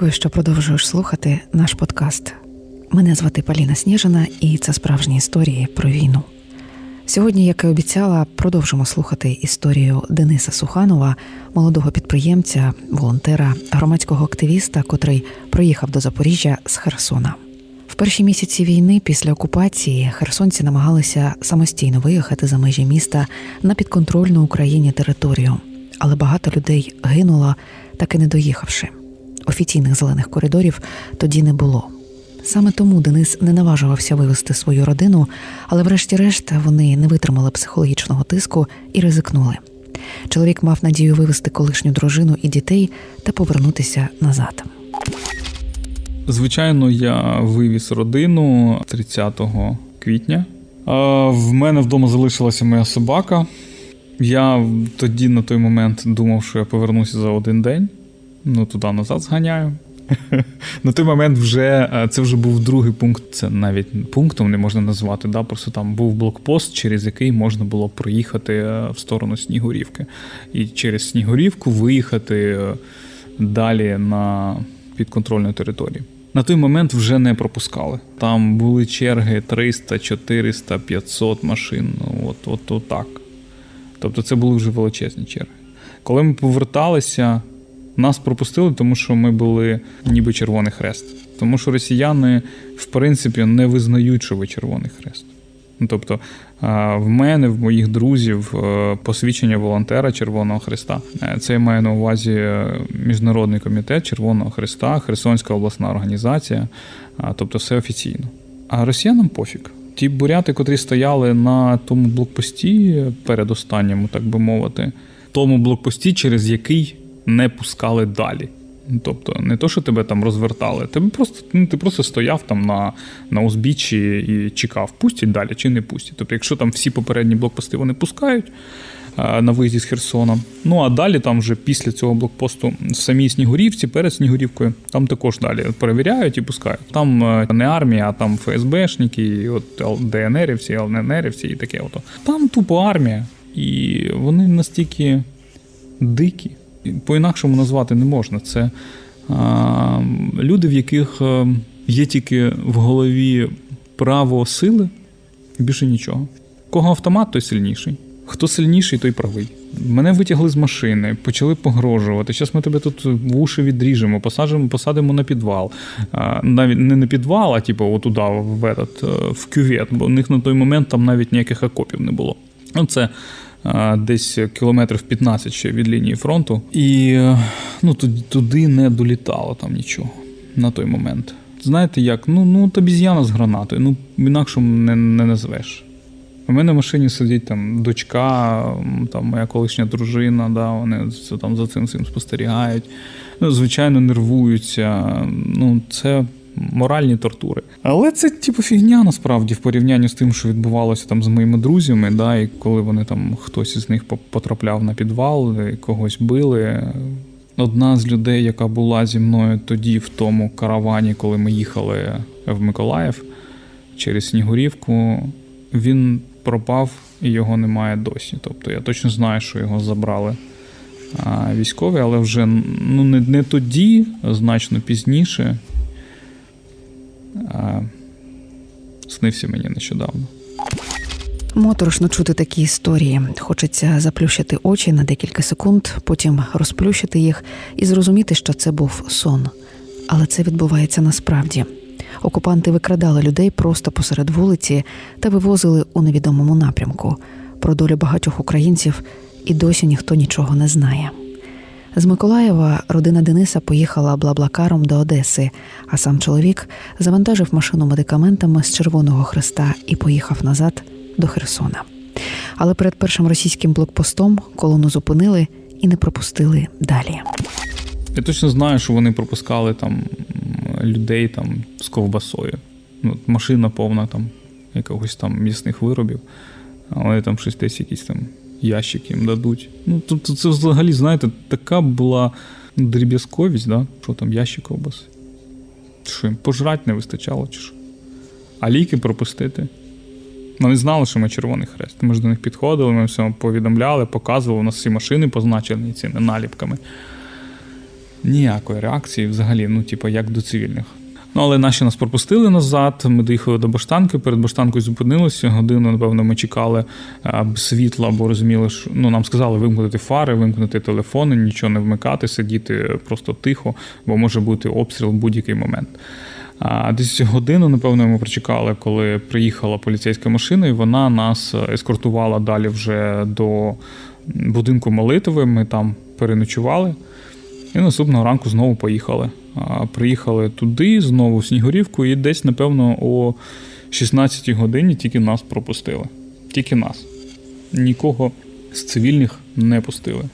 Дякую, що продовжуєш слухати наш подкаст. Мене звати Поліна Сніжина, і це справжні історії про війну. Сьогодні, як і обіцяла, продовжимо слухати історію Дениса Суханова, молодого підприємця, волонтера, громадського активіста, котрий проїхав до Запоріжжя з Херсона. В перші місяці війни після окупації херсонці намагалися самостійно виїхати за межі міста на підконтрольну Україні територію, але багато людей гинуло, так і не доїхавши. Офіційних зелених коридорів тоді не було. Саме тому Денис не наважувався вивезти свою родину, але, врешті-решт, вони не витримали психологічного тиску і ризикнули. Чоловік мав надію вивезти колишню дружину і дітей та повернутися назад. Звичайно, я вивіз родину 30 квітня. В мене вдома залишилася моя собака. Я тоді на той момент думав, що я повернуся за один день. Ну, туди назад зганяю. На той момент вже е, це вже був другий пункт. Це навіть пунктом не можна назвати. Да? Просто там був блокпост, через який можна було проїхати е, в сторону Снігурівки. І через Снігурівку виїхати е, далі на підконтрольну територію. На той момент вже не пропускали. Там були черги 300, 400, 500 машин. Ну, от, от, от так. Тобто це були вже величезні черги. Коли ми поверталися, нас пропустили, тому що ми були ніби Червоний Хрест. Тому що росіяни, в принципі, не визнають, що ви Червоний Хрест. Ну, тобто в мене, в моїх друзів, е, посвідчення волонтера Червоного Христа. Е, це я маю на увазі е, Міжнародний комітет Червоного Христа, Херсонська обласна організація, тобто все офіційно. А росіянам пофіг. Ті буряти, котрі стояли на тому блокпості, передостанньому, так би мовити, тому блокпості, через який не пускали далі. Тобто, не то, що тебе там розвертали, тебе просто ну, ти просто стояв там на на узбіччі і чекав, пустять далі чи не пустять. Тобто, якщо там всі попередні блокпости вони пускають а, на виїзді з Херсона, ну а далі там вже після цього блокпосту в самій Снігурівці, перед Снігурівкою, там також далі перевіряють і пускають. Там е, не армія, а там ФСБшники, і от ДНРівці, ЛНРівці і таке. Ото. Там тупо армія, і вони настільки дикі по-інакшому назвати не можна. Це а, люди, в яких е, є тільки в голові право сили і більше нічого. Кого автомат, той сильніший. Хто сильніший, той правий. Мене витягли з машини, почали погрожувати. Зараз ми тебе тут в уші відріжемо, посадимо, посадимо на підвал. А, навіть не на підвал, а типу отуда, в этот, е, в кювет, бо у них на той момент там навіть ніяких окопів не було. Ну, це десь кілометрів 15 ще від лінії фронту, і ну, туди не долітало там нічого на той момент. Знаєте як? Ну ну обіз'яна з гранатою, ну інакше не не назвеш. У мене в машині сидить там дочка, там моя колишня дружина, да, вони там за цим цим спостерігають. Ну, Звичайно, нервуються. Ну, Це моральні тортури. Але це типу фігня насправді в порівнянні з тим, що відбувалося там з моїми друзями, да, і коли вони там хтось із них потрапляв на підвал, і когось били. Одна з людей, яка була зі мною тоді в тому каравані, коли ми їхали в Миколаїв через Снігурівку, він пропав і його немає досі. Тобто я точно знаю, що його забрали військові, але вже ну, не, не тоді, значно пізніше снився мені нещодавно. Моторошно чути такі історії. Хочеться заплющити очі на декілька секунд, потім розплющити їх і зрозуміти, що це був сон. Але це відбувається насправді. Окупанти викрадали людей просто посеред вулиці та вивозили у невідомому напрямку. Про долю багатьох українців і досі ніхто нічого не знає. З Миколаєва родина Дениса поїхала Блаблакаром до Одеси, а сам чоловік завантажив машину медикаментами з Червоного Христа і поїхав назад до Херсона. Але перед першим російським блокпостом колону зупинили і не пропустили далі. Я точно знаю, що вони пропускали там людей там з ковбасою. Ну, Машина повна там якогось там місних виробів, але там щось десь якісь там ящик їм дадуть. Ну, тобто це взагалі, знаєте, така була дріб'язковість, да? що там ящик ковбаси. Що їм пожрати не вистачало, чи що? А ліки пропустити. Вони знали, що ми Червоний Хрест. Ми ж до них підходили, ми все повідомляли, показували, у нас всі машини позначені цими наліпками. ніякої реакції взагалі, ну, типу, як до цивільних. Ну, але наші нас пропустили назад. Ми доїхали до баштанки. Перед баштанкою зупинилися. Годину, напевно, ми чекали світла, бо розуміли, що ну нам сказали вимкнути фари, вимкнути телефони, нічого не вмикати, сидіти просто тихо, бо може бути обстріл в будь-який момент. А десь годину, напевно, ми прочекали, коли приїхала поліцейська машина, і вона нас ескортувала далі вже до будинку молитви. Ми там переночували. І наступного ранку знову поїхали. Приїхали туди, знову в Снігурівку, і десь, напевно, о 16 й годині тільки нас пропустили. Тільки нас. Нікого з цивільних не пустили.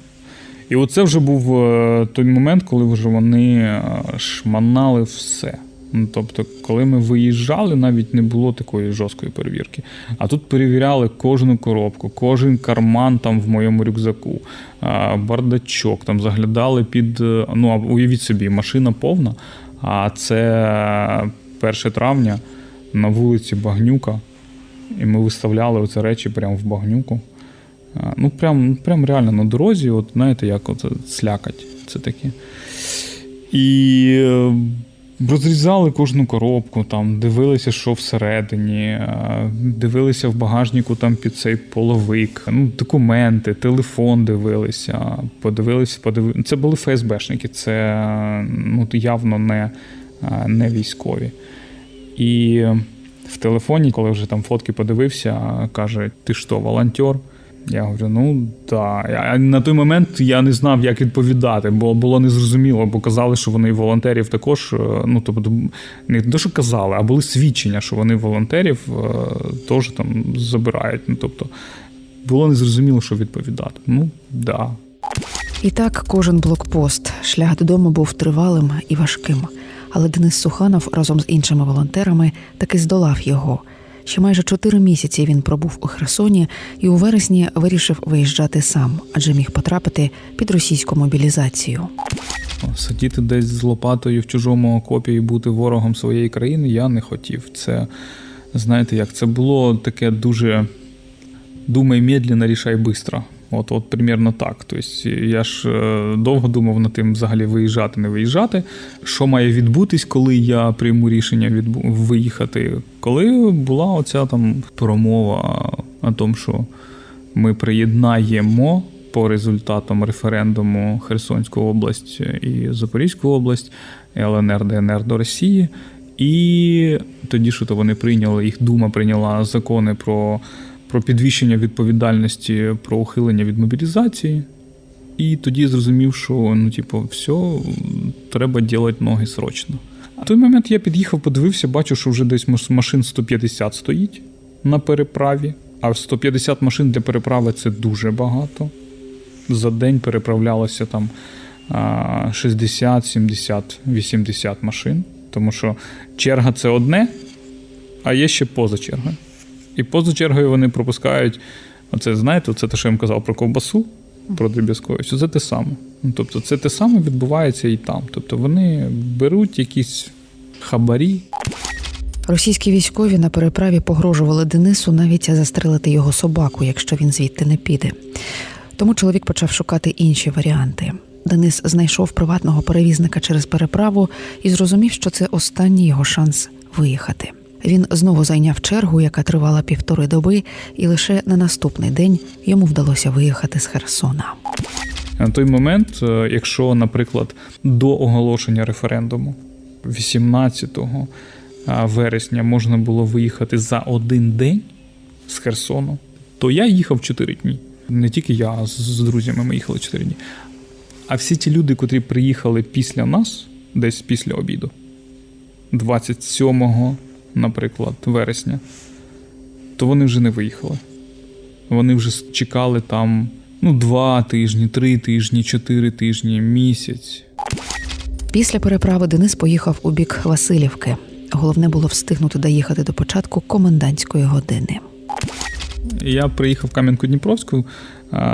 І оце вже був е, той момент, коли вже вони е, шманали все. Ну, тобто, коли ми виїжджали, навіть не було такої жорсткої перевірки. А тут перевіряли кожну коробку, кожен карман там в моєму рюкзаку, бардачок, там заглядали під. Е, ну, уявіть собі, машина повна. А це 1 травня на вулиці Багнюка. І ми виставляли оці речі прямо в багнюку. Ну, прям прям реально на дорозі, от знаєте, як от слякать. Це таке. І е, Розрізали кожну коробку, там, дивилися, що всередині, е, дивилися в багажнику там під цей половик, ну, документи, телефон дивилися, подивилися, подивилися. Це були ФСБшники, це ну, явно не, е, не військові. І в телефоні, коли вже там фотки подивився, каже: Ти що, волонтер? Я говорю, ну так. А на той момент я не знав, як відповідати, бо було незрозуміло, бо казали, що вони волонтерів також. Е, ну тобто, не те, що казали, а були свідчення, що вони волонтерів е, теж там забирають. Ну тобто було незрозуміло, що відповідати. Ну да. І так, кожен блокпост, шлях додому був тривалим і важким. Але Денис Суханов разом з іншими волонтерами таки здолав його. Ще майже чотири місяці він пробув у Херсоні і у вересні вирішив виїжджати сам, адже міг потрапити під російську мобілізацію. Сидіти десь з лопатою в чужому окопі і бути ворогом своєї країни я не хотів. Це знаєте, як це було таке дуже думай медленно, рішай швидко. От, от примірно так. Тобто я ж е, довго думав над тим, взагалі виїжджати, не виїжджати. Що має відбутись, коли я прийму рішення відбу... виїхати? Коли була оця там промова о тому, що ми приєднаємо по результатам референдуму Херсонську область і Запорізьку область, ЛНР, ДНР до Росії. І тоді, що то вони прийняли, їх дума прийняла закони про про підвищення відповідальності про ухилення від мобілізації. І тоді зрозумів, що ну, типу, все, треба робити ноги срочно. А в той момент я під'їхав, подивився, бачу, що вже десь машин 150 стоїть на переправі. А 150 машин для переправи це дуже багато. За день переправлялося там 60, 70, 80 машин. Тому що черга це одне, а є ще поза чергою. І поза чергою вони пропускають. Оце, знаєте, це те, що я вам казав про ковбасу, про дріб'язковість. Це те саме. Ну, Тобто, це те саме відбувається і там. Тобто вони беруть якісь хабарі. Російські військові на переправі погрожували Денису навіть застрелити його собаку, якщо він звідти не піде. Тому чоловік почав шукати інші варіанти. Денис знайшов приватного перевізника через переправу і зрозумів, що це останній його шанс виїхати. Він знову зайняв чергу, яка тривала півтори доби, і лише на наступний день йому вдалося виїхати з Херсона. На той момент, е, якщо, наприклад, до оголошення референдуму 18 е, вересня можна було виїхати за один день з Херсону, то я їхав 4 дні. Не тільки я з друзями ми їхали 4 дні. А всі ті люди, котрі приїхали після нас, десь після обіду, 27 наприклад, вересня, то вони вже не виїхали. Вони вже чекали там ну, два тижні, три тижні, чотири тижні, місяць. Після переправи Денис поїхав у бік Васильівки. Головне було встигнути доїхати до початку комендантської години. Я приїхав в Кам'янку-Дніпровську,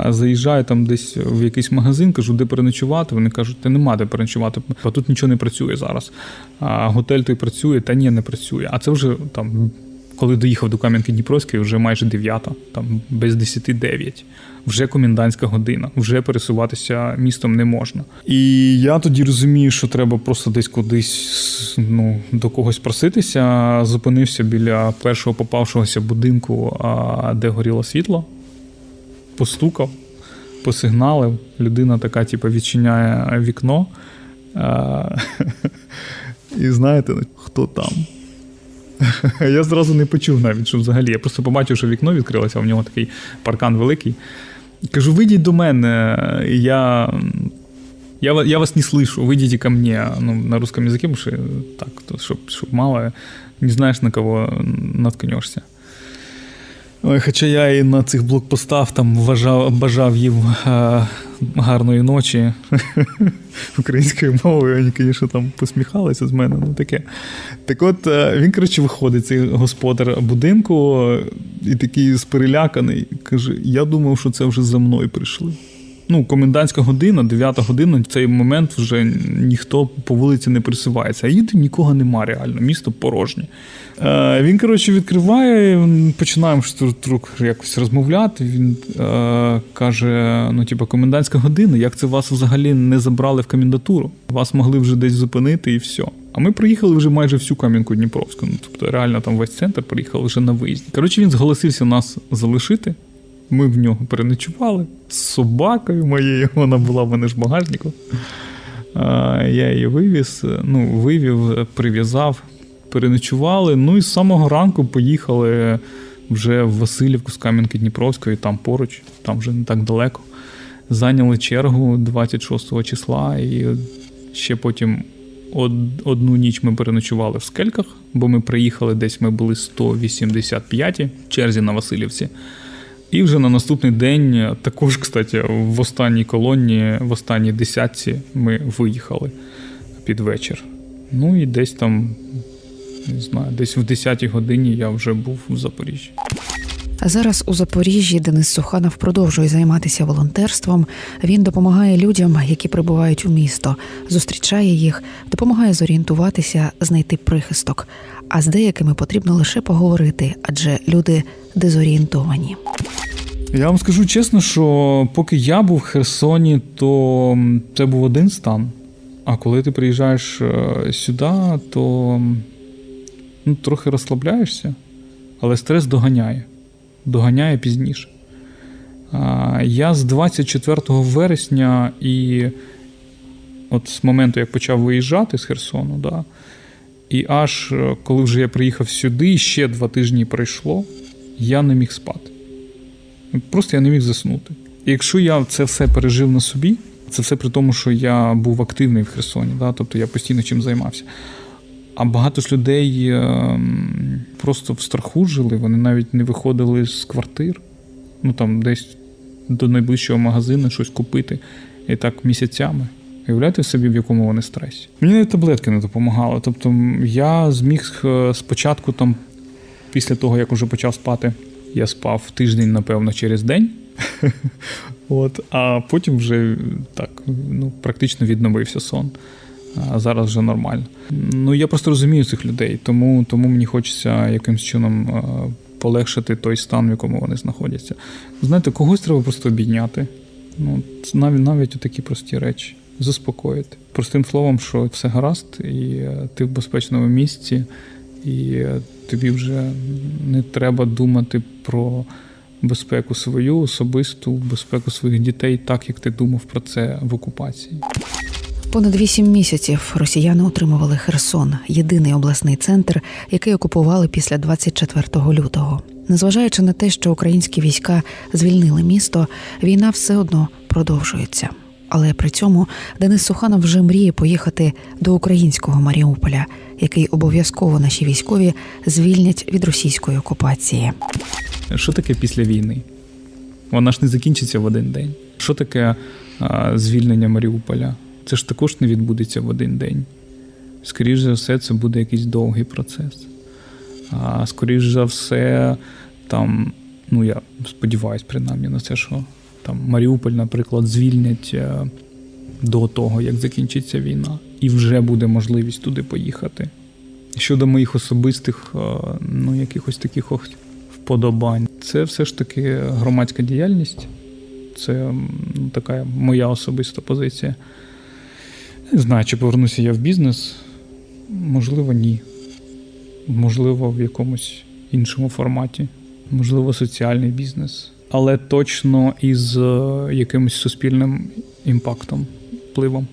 заїжджаю там десь в якийсь магазин, кажу, де переночувати. Вони кажуть, ти нема де переночувати, бо тут нічого не працює зараз. А готель той працює, та ні, не працює. А це вже там Коли доїхав до Кам'янки-Дніпровської, вже майже 9, там без 10 9. Вже комендантська година, вже пересуватися містом не можна. І я тоді розумію, що треба просто десь кудись ну, до когось проситися. Зупинився біля першого попавшогося будинку, де горіло світло, постукав, посигналив. Людина така, типу, відчиняє вікно. І знаєте, хто там? Я зразу не почув навіть, що взагалі. Я просто побачив, що вікно відкрилося, а в нього такий паркан великий. Кажу, вийдіть до мене, я я, я вас не слышу, выйдите ко мне. Ну, на русском языке, потому что так, щоб, щоб мало, не знаєш, на кого наткнешся. Ой, Хоча я і на цих блокпостах там вважав, бажав їм а, гарної ночі українською мовою, вони, звісно, там посміхалися з мене. ну таке. Так от е, він, коротше, виходить, цей господар будинку, і такий спереляканий, каже: Я думав, що це вже за мною прийшли. Ну, комендантська година, 9 година, в цей момент вже ніхто по вулиці не присувається. А їде нікого нема реально, місто порожнє. Е, Він, коротше, відкриває, починаємо якось розмовляти. Він е, каже: ну, типу, комендантська година, як це вас взагалі не забрали в комендатуру? Вас могли вже десь зупинити і все. А ми приїхали вже майже всю Кам'янку Дніпровську. Ну, тобто, реально там весь центр приїхав вже на виїзді. Коротше, він зголосився нас залишити. Ми в нього переночували з собакою моєю, вона була в мене ж багажнику. Я її вивіз, ну, вивів, прив'язав, переночували. Ну і з самого ранку поїхали вже в Васильівку з Кам'янки-Дніпровської, там поруч, там вже не так далеко. Зайняли чергу 26 числа, і ще потім одну ніч ми переночували в скельках, бо ми приїхали десь ми були 185 в черзі на Васильівці. І вже на наступний день, також, кстати, в останній колонні, в останній десятці ми виїхали під вечір. Ну і десь там, не знаю, десь в 10-й годині я вже був в Запоріжжі. Зараз у Запоріжжі Денис Суханов продовжує займатися волонтерством. Він допомагає людям, які прибувають у місто, зустрічає їх, допомагає зорієнтуватися, знайти прихисток. А з деякими потрібно лише поговорити, адже люди дезорієнтовані. Я вам скажу чесно, що поки я був в Херсоні, то це був один стан. А коли ти приїжджаєш е, сюди, то ну, трохи розслабляєшся, але стрес доганяє. Доганяє пізніше. Я з 24 вересня і от з моменту, як почав виїжджати з Херсону, да, і аж е, коли вже я приїхав сюди, ще два тижні пройшло, я не міг спати. Просто я не міг заснути. І якщо я це все пережив на собі, це все при тому, що я був активний в Херсоні, да? тобто я постійно чим займався. А багато ж людей ем, просто в страху жили, вони навіть не виходили з квартир, ну там десь до найближчого магазину щось купити. І так місяцями. Уявляєте собі, в якому вони стресі? Мені навіть таблетки не допомагали. Тобто я зміг е, спочатку, там, після того, як вже почав спати, я спав тиждень, напевно, через день. От, А потім вже так ну, практично відновився сон. А зараз вже нормально. Ну я просто розумію цих людей, тому тому мені хочеться якимось чином е, полегшити той стан, в якому вони знаходяться. Знаєте, когось треба просто обійняти. Ну, Навіть навіть такі прості речі. Заспокоїти. Простим словом, що все гаразд, і е, ти в безпечному місці, і е, тобі вже не треба думати про безпеку свою, особисту, безпеку своїх дітей, так як ти думав про це в окупації. Понад вісім місяців росіяни отримували Херсон, єдиний обласний центр, який окупували після 24 лютого. Незважаючи на те, що українські війська звільнили місто, війна все одно продовжується. Але при цьому Денис Суханов вже мріє поїхати до українського Маріуполя, який обов'язково наші військові звільнять від російської окупації. Що таке після війни? Вона ж не закінчиться в один день. Що таке а, звільнення Маріуполя? Це ж також не відбудеться в один день. Скоріше за все, це буде якийсь довгий процес. А скоріш за все, там, ну я сподіваюся, принаймні на це, що там Маріуполь, наприклад, звільнять е, до того, як закінчиться війна, і вже буде можливість туди поїхати. Щодо моїх особистих, ну, якихось таких вподобань, це все ж таки громадська діяльність. Це ну, така моя особиста позиція. Не знаю, чи повернуся я в бізнес. Можливо, ні. Можливо, в якомусь іншому форматі, можливо, соціальний бізнес, але точно із е, якимось суспільним імпактом, впливом.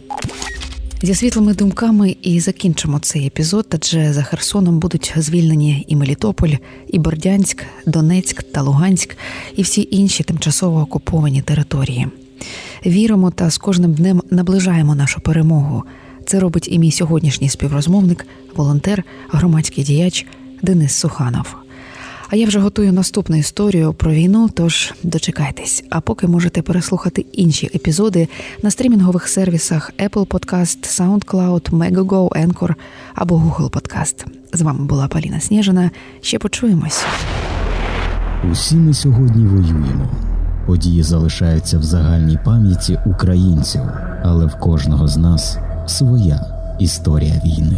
Зі світлими думками і закінчимо цей епізод, адже за Херсоном будуть звільнені і Мелітополь, і Бордянськ, Донецьк та Луганськ, і всі інші тимчасово окуповані території. Віримо та з кожним днем наближаємо нашу перемогу. Це робить і мій сьогоднішній співрозмовник, волонтер, громадський діяч Денис Суханов. А я вже готую наступну історію про війну, тож дочекайтесь. А поки можете переслухати інші епізоди на стрімінгових сервісах Apple Podcast, SoundCloud, Megogo, Anchor або Google Podcast. З вами була Поліна Сніжина. Ще почуємось. Усі ми сьогодні воюємо. Події залишаються в загальній пам'яті українців, але в кожного з нас своя історія війни.